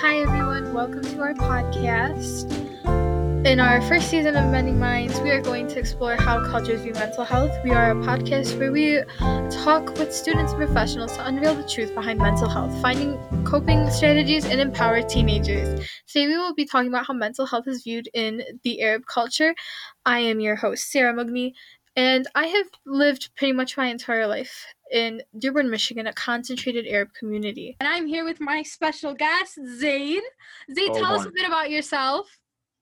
Hi, everyone. Welcome to our podcast. In our first season of Mending Minds, we are going to explore how cultures view mental health. We are a podcast where we talk with students and professionals to unveil the truth behind mental health, finding coping strategies, and empower teenagers. Today, we will be talking about how mental health is viewed in the Arab culture. I am your host, Sarah Mugni, and I have lived pretty much my entire life in Dearborn, Michigan, a concentrated Arab community. And I'm here with my special guest, Zaid. Zaid, Oh, tell us a bit about yourself.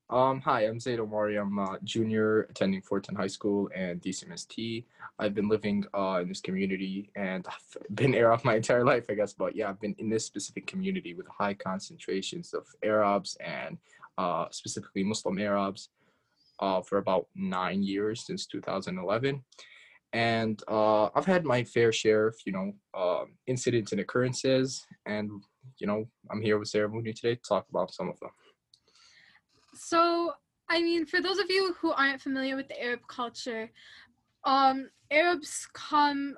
Um, hi, I'm Zaid Omari. I'm a junior attending Fordson High School and DCMST. I've been living uh, in this community and I've been Arab my entire life, I guess. But yeah, I've been in this specific community with high concentrations of Arabs and uh, specifically Muslim Arabs uh, for about nine years since 2011. And uh, I've had my fair share of, you know, um incidents and occurrences. And, you know, I'm here with Sarah Mooney today to talk about some of them. So, I mean, for those of you who aren't familiar with the Arab culture, um, Arabs come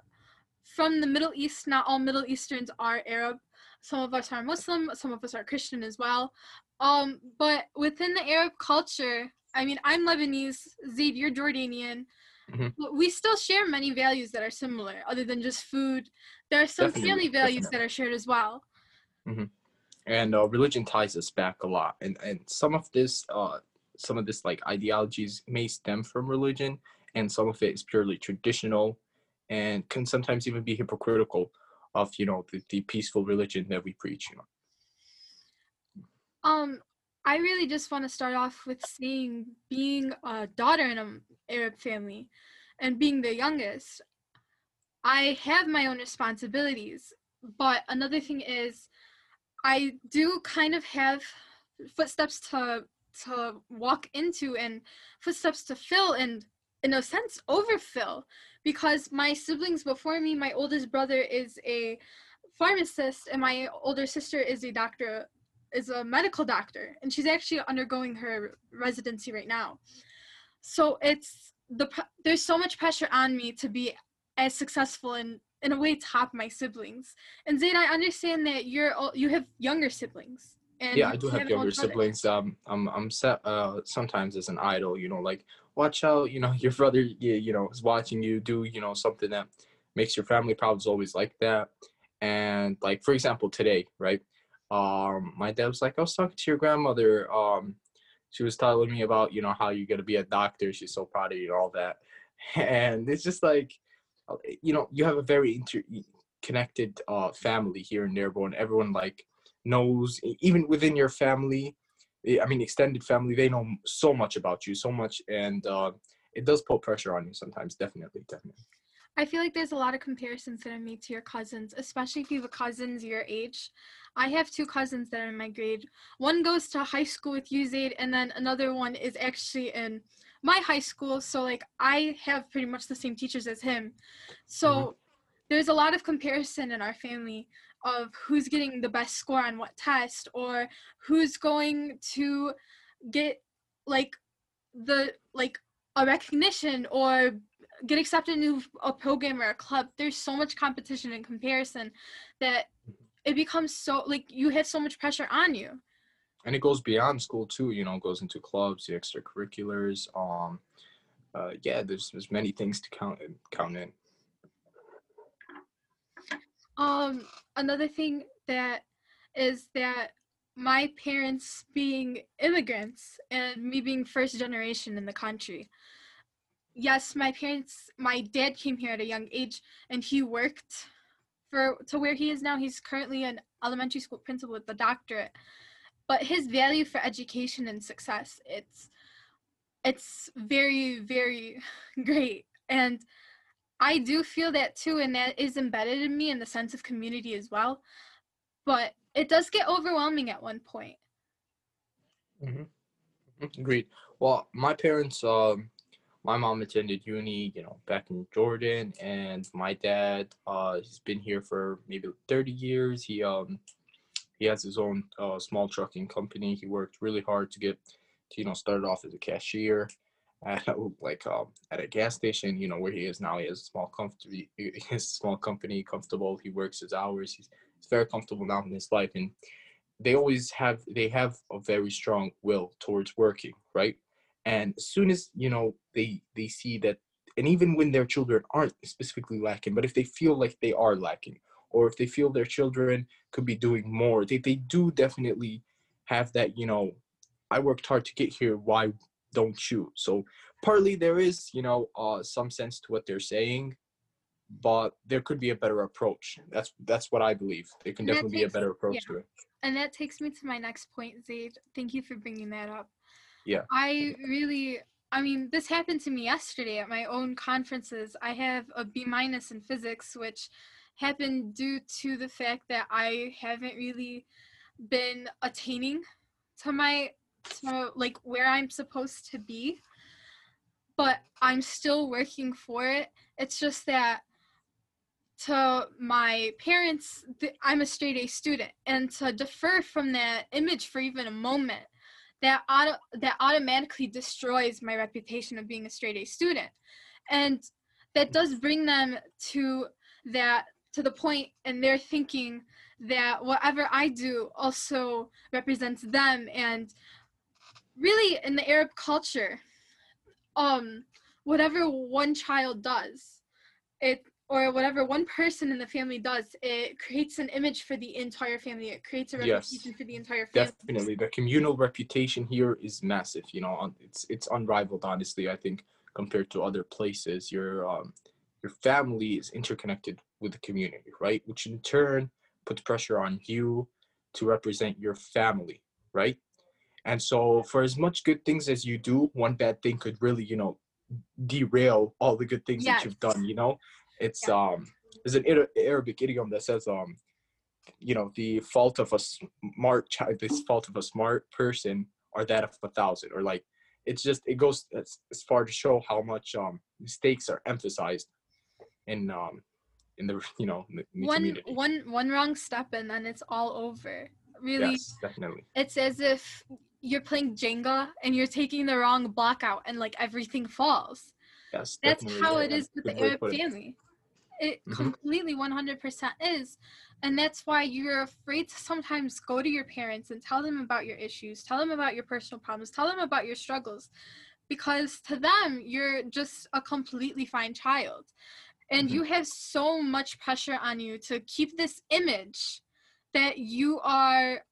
from the Middle East. Not all Middle Easterns are Arab. Some of us are Muslim, some of us are Christian as well. Um, but within the Arab culture, I mean, I'm Lebanese, Zaid, you're Jordanian. Mhm. We still share many values that are similar, other than just food. There are some Definitely, family values definitely. that are shared as well. and uh, religion ties us back a lot and and some of this uh some of this like ideologies may stem from religion and some of it is purely traditional and can sometimes even be hypocritical of you know the, the peaceful religion that we preach you know Um, I really just want to start off with saying being a daughter in an Arab family and being the youngest, I have my own responsibilities. But another thing is, I do kind of have footsteps to to walk into and footsteps to fill and in a sense overfill because my siblings before me my oldest brother is a pharmacist and my older sister is a doctor is a medical doctor and she's actually undergoing her residency right now. So it's the there's so much pressure on me to be as successful and in a way top my siblings. And zaid i understand that you're all, you have younger siblings and yeah i do have younger siblings. Um i'm i'm set uh sometimes as an idol you know like watch out you know your brother you, you know is watching you do you know something that makes your family problems always like that. And like for example today right um my dad was like i was talking to your grandmother um she was telling me about you know how you're going to be a doctor she's so proud of you and all that. And it's just like uh, you know you have a very inter- connected uh family here in Dearborn. Everyone like knows even within your family eh, i mean extended family they know so much about you so much and uh it does put pressure on you sometimes definitely definitely I feel like there's a lot of comparisons that are made to your cousins, especially if you have cousins your age. I have two cousins that are in my grade. One goes to high school with you, Zaid, and then another one is actually in my high school. So, like, I have pretty much the same teachers as him. So, mm-hmm. there's a lot of comparison in our family of who's getting the best score on what test or who's going to get, like, the, like, a recognition or get accepted into a program or a club there's so much competition and comparison that it becomes so like you have so much pressure on you. And it goes beyond school too you know it goes into clubs the extracurriculars um uh yeah there's there's many things to count count in. Um another thing that is that my parents being immigrants and me being first generation in the country yes my parents my dad came here at a young age and he worked for to where he is now. He's currently an elementary school principal with a doctorate. But his value for education and success it's it's very very great. And i do feel that too and that is embedded in me in the sense of community as well. But it does get overwhelming at one point. Mm-hmm. Agreed. Well, my parents, um, my mom attended uni, you know, back in Jordan, and my dad, uh, he's been here for maybe 30 years. He, um, he has his own uh, small trucking company. He worked really hard to get, to, you know, started off as a cashier, at like um, at a gas station. You know where he is now. He has a small company. A small company, comfortable. He works his hours. He's, he's very comfortable now in his life, and they always have they have a very strong will towards working right and as soon as you know they they see that and even when their children aren't specifically lacking but if they feel like they are lacking or if they feel their children could be doing more they, they do definitely have that you know i worked hard to get here why don't you so partly there is you know uh, some sense to what they're saying but there could be a better approach that's that's what i believe there can And definitely be a better approach yeah. to it And that takes me to my next point, Zaid. Thank you for bringing that up. Yeah. I really, I mean, this happened to me yesterday at my own conferences. I have a B minus in physics, which happened due to the fact that I haven't really been attaining to my, to like where I'm supposed to be. But I'm still working for it. It's just that to my parents th- i'm a straight a student and to defer from that image for even a moment that auto- that automatically destroys my reputation of being a straight a student. And that does bring them to that to the point and they're thinking that whatever i do also represents them. And really in the arab culture um whatever one child does it or whatever one person in the family does, it creates an image for the entire family. It creates a Yes. reputation for the entire family. definitely the communal reputation here is massive you know it's it's unrivaled honestly i think compared to other places your um your family is interconnected with the community right which in turn puts pressure on you to represent your family right and so for as much good things as you do one bad thing could really you know derail all the good things that you've done you know it's Yeah. um there's an Ara- arabic idiom that says um you know the fault of a smart child this fault of a smart person are that of a thousand or like it's just it goes as, as far to show how much um mistakes are emphasized in um in the you know the, the one community one one wrong step and then it's all over. Really, yes definitely it's as if you're playing Jenga and you're taking the wrong block out and like everything falls. yes That's how it is with the good way to Arab family. It Mhm. completely 100% is. And that's why you're afraid to sometimes go to your parents and tell them about your issues, tell them about your personal problems, tell them about your struggles. Because to them, you're just a completely fine child. And Mhm. you have so much pressure on you to keep this image that you are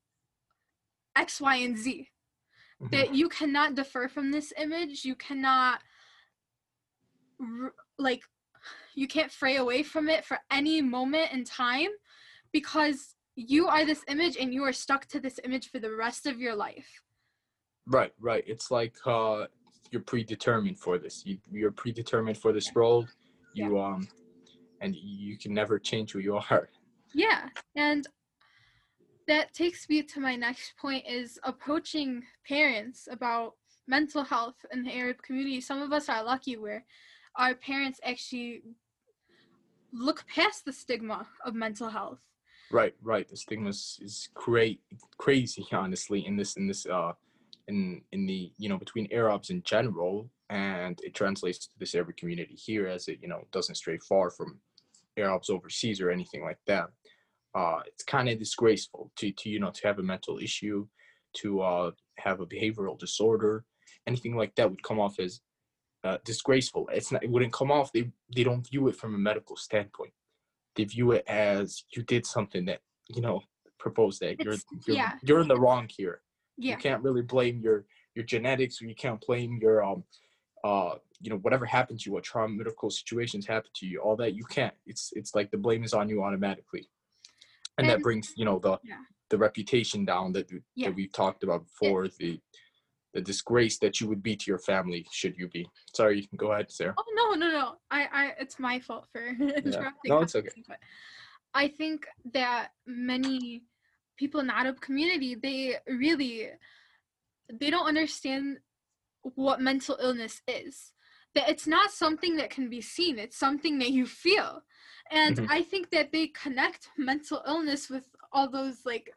X, Y, and Z Mhm. that you cannot defer from this image you cannot r- like you can't fray away from it for any moment in time because you are this image and you are stuck to this image for the rest of your life Right, right. It's like uh you're predetermined for this. You you're predetermined for this role. You um and you can never change who you are. yeah and that takes me to my next point is approaching parents about mental health in the arab community some of us are lucky where our parents actually look past the stigma of mental health Right, right. The stigma is, cra- crazy, honestly, in this in this uh in in the you know between Arabs in general, and it translates to this every community here as it you know doesn't stray far from Arabs overseas or anything like that. Uh, it's kind of disgraceful to to you know to have a mental issue, to uh have a behavioral disorder, anything like that would come off as uh, disgraceful. It's not. It wouldn't come off. They they don't view it from a medical standpoint. They view it as you did something that you know proposed that you're you're, yeah. you're in the wrong here. yeah You can't really blame your your genetics or you can't blame your um uh you know whatever happened to you, what traumatical situations happen to you, all that you can't. It's it's like the blame is on you automatically, and, that brings you know the Yeah. the reputation down that that we've talked about before the the disgrace that you would be to your family should you be. Sorry, you can go ahead, Sarah. Oh no, no, no. I, I, it's my fault for interrupting. No, it's okay. But I think that many people in the Arab community, they really, they don't understand what mental illness is. That it's not something that can be seen. It's something that you feel, and Mhm. I think that they connect mental illness with all those like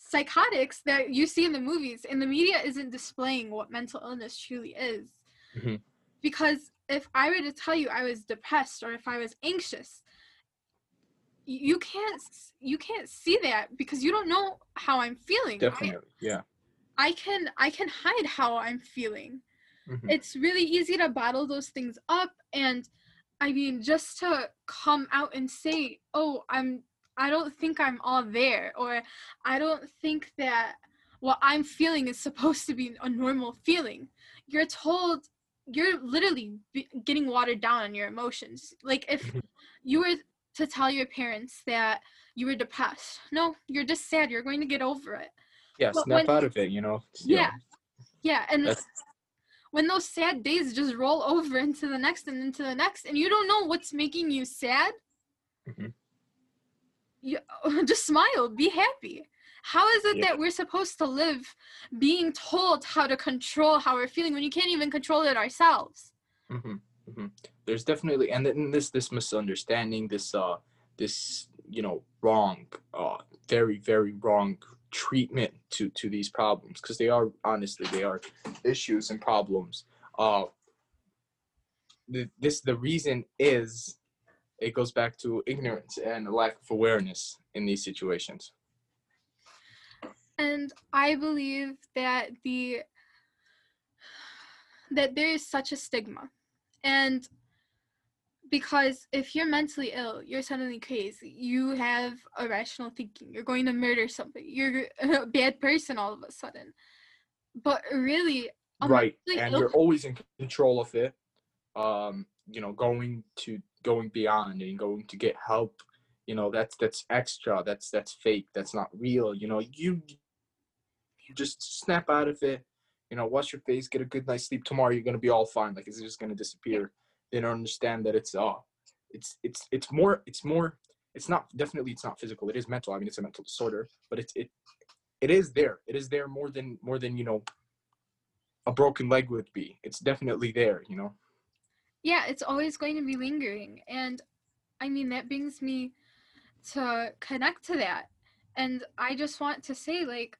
psychotics that you see in the movies, and the media isn't displaying what mental illness truly is Mhm. because if I were to tell you I was depressed or if I was anxious, you can't you can't see that because you don't know how i'm feeling Definitely. yeah. I, I can i can hide how i'm feeling Mhm. it's really easy to bottle those things up and i mean just to come out and say oh i'm i don't think i'm all there or i don't think that what i'm feeling is supposed to be a normal feeling you're told you're literally getting watered down on your emotions like if Mhm. you were to tell your parents that you were depressed no you're just sad you're going to get over it Yeah. But Snap when- out of it. You know. yeah yeah and That's when those sad days just roll over into the next and into the next and you don't know what's making you sad Mhm. You just smile be happy how is it Yeah. that we're supposed to live being told how to control how we're feeling when you can't even control it ourselves hmm hmm There's definitely and then this this misunderstanding, this uh this you know wrong, uh very very wrong treatment to to these problems because they are honestly they are issues and problems. Uh, the, this the reason is it goes back to ignorance and a lack of awareness in these situations. and i believe that the that there is such a stigma. And because if you're mentally ill you're suddenly crazy. You have irrational thinking. You're going to murder somebody. You're a bad person all of a sudden. But really right and you're always in control of it. Um you know going to going beyond and going to get help you know that's that's extra that's that's fake that's not real you know you just snap out of it you know wash your face get a good night's sleep tomorrow you're gonna be all fine like it's just gonna disappear. They don't understand that it's uh it's it's it's more it's more it's not definitely it's not physical it is mental i mean it's a mental disorder but it's it it is there it is there more than more than you know a broken leg would be it's definitely there you know yeah it's always going to be lingering and i mean that brings me to connect to that and i just want to say like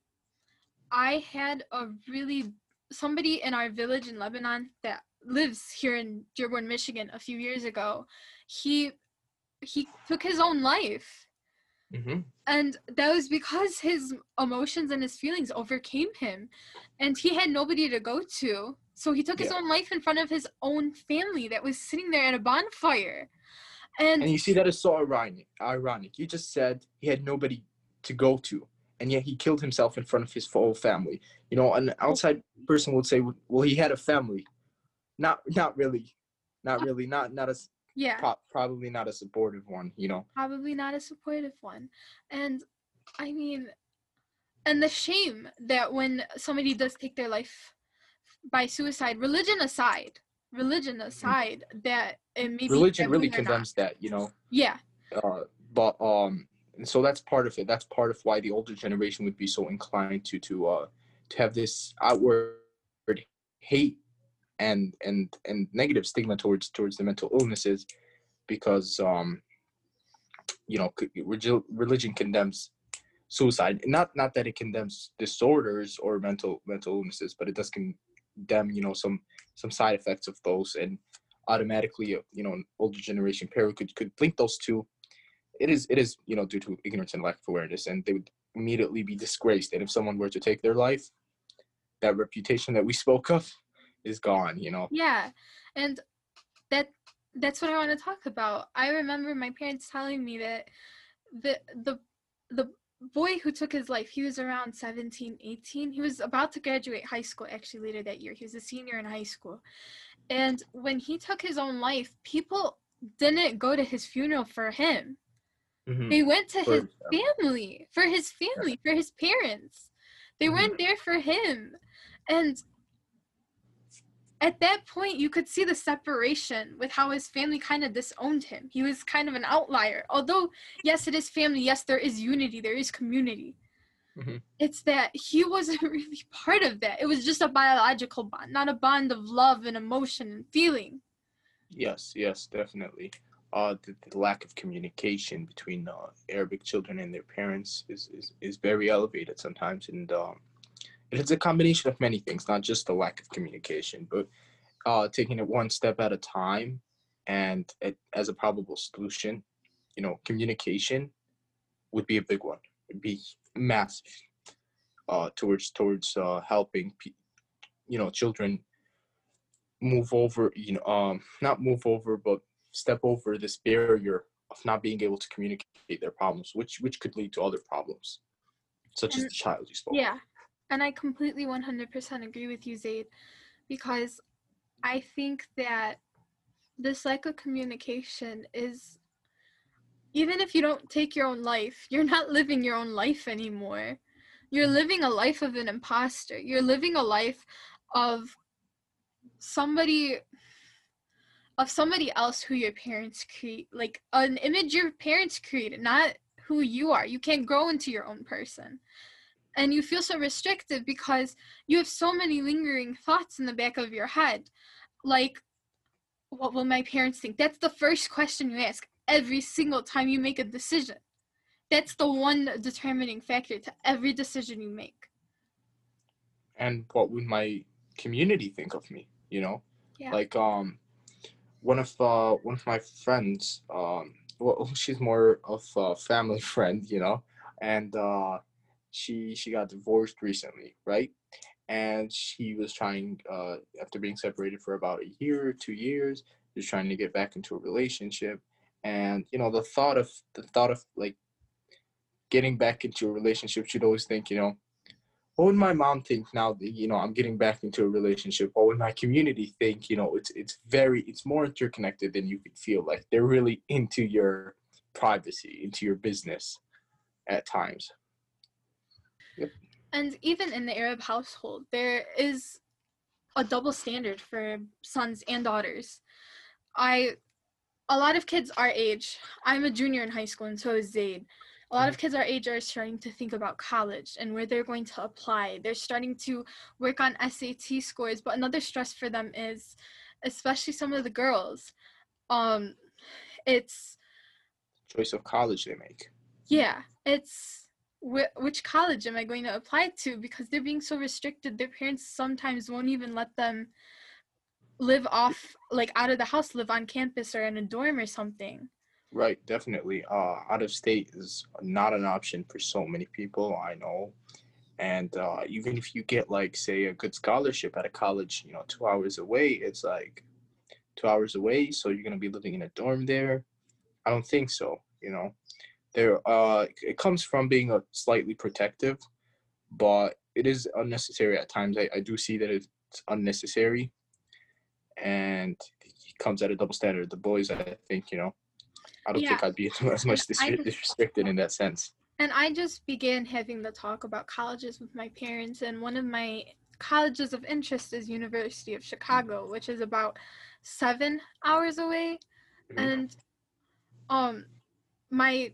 i had a really somebody in our village in lebanon that lives here in dearborn michigan a few years ago he he took his own life mm-hmm. and that was because his emotions and his feelings overcame him and he had nobody to go to so he took his Yeah. own life in front of his own family that was sitting there at a bonfire. And, and you see that is so ironic ironic. You just said he had nobody to go to and yet he killed himself in front of his whole family. You know an outside person would say well he had a family. Not not really not really not not as yeah. pro- probably not a supportive one you know? Probably not a supportive one. And i mean and the shame that when somebody does take their life by suicide religion aside religion aside that it may Mm-hmm. religion really not. condemns that you know yeah uh, but um and so that's part of it that's part of why the older generation would be so inclined to to uh to have this outward hate and and and negative stigma towards towards the mental illnesses because um you know religion condemns suicide not not that it condemns disorders or mental mental illnesses but it does condemn you know some some side effects of those and automatically uh, you know an older generation parent could could link those two. It is it is you know due to ignorance and lack of awareness and they would immediately be disgraced. And if someone were to take their life that reputation that we spoke of is gone you know? Yeah, and that that's what I want to talk about. I remember my parents telling me that the the the boy who took his life, he was around 17, 18. He was about to graduate high school actually later that year. He was a senior in high school. And when he took his own life, people didn't go to his funeral for him. Mhm. They went to For his family. for his family, for his parents. They Mhm. weren't there for him. And at that point, you could see the separation with how his family kind of disowned him. He was kind of an outlier. Although, yes, it is family. Yes, there is unity. There is community. Mhm. It's that he wasn't really part of that. It was just a biological bond, not a bond of love and emotion and feeling. Yes, yes, definitely. Uh, the, the lack of communication between uh, Arabic children and their parents is, is, is very elevated sometimes, and um, it's a combination of many things, not just the lack of communication, but uh, taking it one step at a time, and it, as a probable solution, you know communication would be a big one it'd be massive uh towards towards uh helping pe- you know children move over you know um not move over but step over this barrier of not being able to communicate their problems which which could lead to other problems such as the child you spoke Yeah. And I completely 100% agree with you, Zaid, because I think that this lack of communication is, even if you don't take your own life, you're not living your own life anymore. You're mm. living a life of an imposter. You're living a life of somebody of somebody else who your parents create like an image your parents created not who you are you can't grow into your own person and you feel so restricted because you have so many lingering thoughts in the back of your head. Like what will my parents think? That's the first question you ask every single time you make a decision. That's the one determining factor to every decision you make. And what would my community think of me you know? Yeah. like um one of uh one of my friends um well she's more of a family friend you know? And uh she she got divorced recently right? And she was trying uh after being separated for about a year or two years just trying to get back into a relationship. And you know the thought of the thought of like getting back into a relationship she'd always think you know what would my mom think now that you know i'm getting back into a relationship? What would my community think? You know it's it's very it's more interconnected than you could feel like they're really into your privacy into your business at times And even in the Arab household, there is a double standard for sons and daughters. I, a lot of kids our age, I'm a junior in high school, and so is Zaid. A lot of kids our age are starting to think about college and where they're going to apply. They're starting to work on SAT scores, but another stress for them is, especially some of the girls, um, it's choice of college they make yeah, it's wh- which college am I going to apply to because they're being so restricted. Their parents sometimes won't even let them live off, like out of the house, live on campus or in a dorm or something. right definitely uh out of state is not an option for so many people i know and uh even if you get like say a good scholarship at a college you know two hours away it's like two hours away so you're going to be living in a dorm there i don't think so you know there uh it comes from being a slightly protective but it is unnecessary at times. I, I do see that it's unnecessary. And it comes at a double standard. The boys i think you know i don't think i'd be as much dis- I just- restricted in that sense. And I just began having the talk about colleges with my parents, and one of my colleges of interest is University of Chicago, which is about seven hours away. Mhm. And um my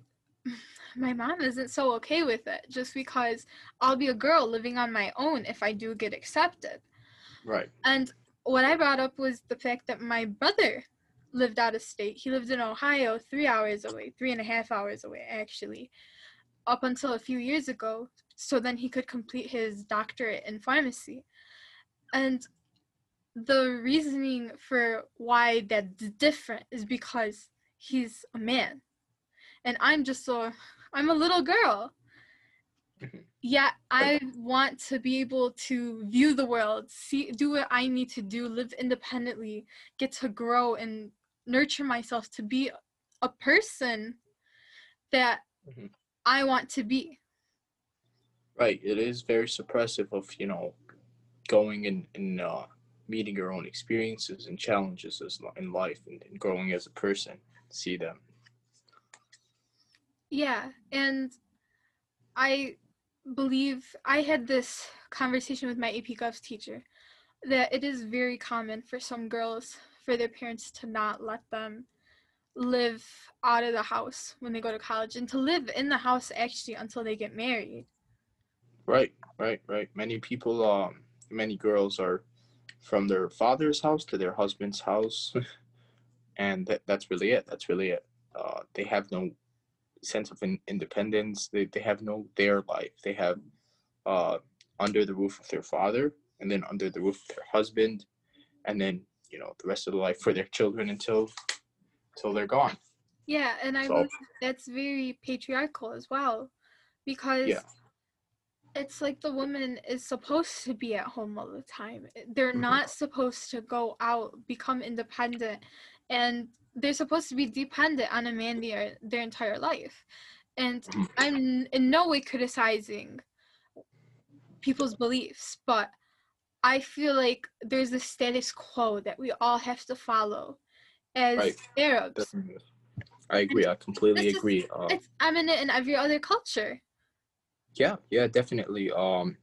my mom isn't so okay with it just because I'll be a girl living on my own if I do get accepted. right And what I brought up was the fact that my brother lived out of state. He lived in Ohio, three hours away, three and a half hours away, actually, up until a few years ago. So then he could complete his doctorate in pharmacy. And the reasoning for why that's different is because he's a man. And I'm just so I'm a little girl. Yeah, I want to be able to view the world, see, do what I need to do, live independently, get to grow and nurture myself to be a person that Mhm. I want to be. right it is very suppressive of you know going and, and uh, meeting your own experiences and challenges as, in life and, and growing as a person see them Yeah, and I believe I had this conversation with my AP Govs teacher that it is very common for some girls for their parents to not let them live out of the house when they go to college and to live in the house actually until they get married. Right, right, right. Many people, um, many girls are from their father's house to their husband's house, and that, that's really it. That's really it. Uh, they have no sense of in, independence. They they have no their life. They have uh, under the roof of their father, and then under the roof of their husband, and then you know the rest of the life for their children until until they're gone. Yeah, and I So- that's very patriarchal as well, because Yeah. it's like the woman is supposed to be at home all the time. They're Mhm. not supposed to go out, become independent, and they're supposed to be dependent on a man their their entire life. And. I'm in no way criticizing people's beliefs, but I feel like there's a status quo that we all have to follow as Right. Arabs. Definitely. I agree. I completely this is- agree. Uh, It's eminent in every other culture. yeah, yeah, definitely. Um,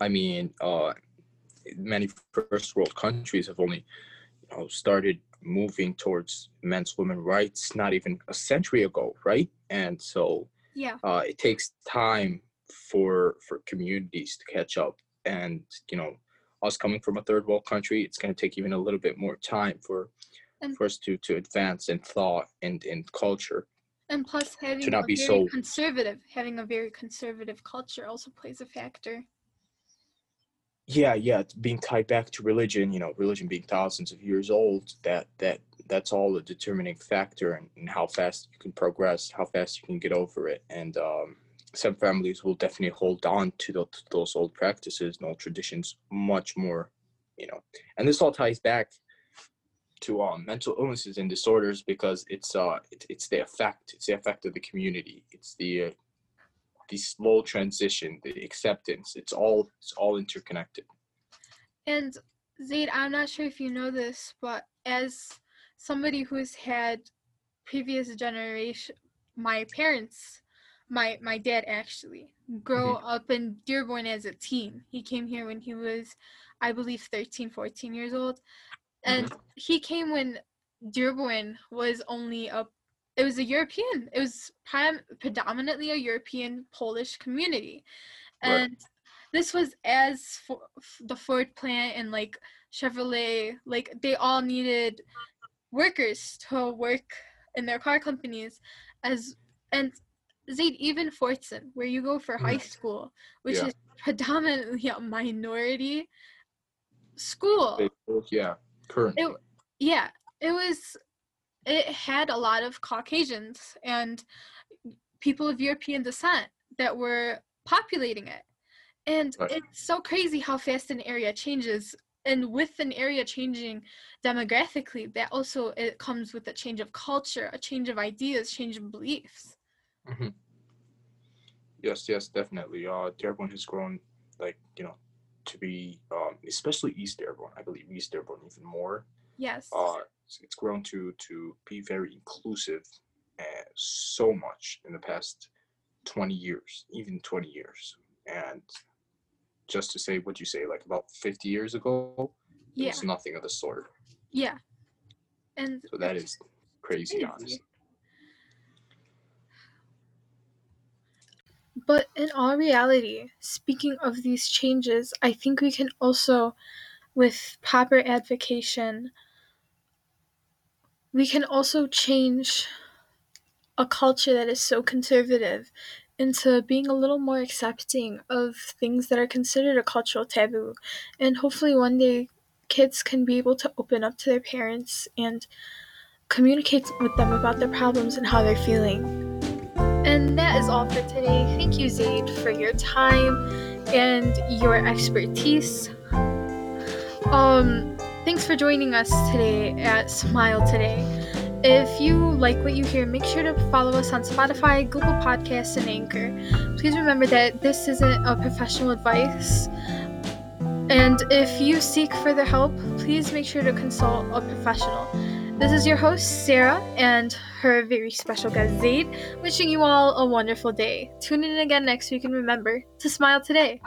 I mean, uh, many first world countries have only, you know, started moving towards men's women rights not even a century ago, right? And so Yeah. uh, it takes time for for communities to catch up and you know us coming from a third world country it's going to take even a little bit more time for And- for us to to advance in thought and in culture And plus, having not a be very so- conservative, having a very conservative culture also plays a factor. Yeah yeah being tied back to religion you know religion being thousands of years old that that that's all a determining factor in, in how fast you can progress how fast you can get over it. And um some families will definitely hold on to, tho- to those old practices and old traditions much more you know. And this all ties back to um, mental illnesses and disorders because it's uh it, it's the effect it's the effect of the community. It's the uh, the slow transition the acceptance it's all it's all interconnected And Zaid, I'm not sure if you know this, but as somebody who's had previous generation, my parents, my my dad actually grow mm-hmm. up in Dearborn as a teen. He came here when he was, I believe, 13, 14 years old, and mm-hmm. he came when Dearborn was only a. It was a European. It was prim- predominantly a European Polish community, Right. and this was as for, the Ford plant and like Chevrolet, like they all needed workers to work in their car companies, as and Zaid even Fordson, where you go for mm. high school, which Yeah. is predominantly a minority school. Yeah currently It- yeah, it was. It had a lot of Caucasians and people of European descent that were populating it, and Right. it's so crazy how fast an area changes. And with an area changing demographically, that also it comes with a change of culture, a change of ideas, change of beliefs. Mhm. Yes, yes, definitely. Uh, Dearborn has grown, like you know, to be, um, especially East Dearborn. I believe East Dearborn even more. Yes. Uh, it's- grown to to be very inclusive, uh, so much in the past twenty years, even twenty years, and just to say what you say, like about fifty years ago, it yeah. was nothing of the sort. Yeah. And So that is crazy, Crazy. honestly. But in all reality, speaking of these changes, I think we can also, with proper advocation, we can also change a culture that is so conservative into being a little more accepting of things that are considered a cultural taboo. And hopefully, one day, kids can be able to open up to their parents and communicate with them about their problems and how they're feeling. And that is all for today. Thank you, Zaid, for your time and your expertise. Um, thanks for joining us today at Smile Today. If you like what you hear, make sure to follow us on Spotify, Google Podcasts, and Anchor. Please remember that this isn't a professional advice. And if you seek further help, please make sure to consult a professional. This is your host, Sarah, and her very special guest, Zaid, wishing you all a wonderful day. Tune in again next week and remember to smile today.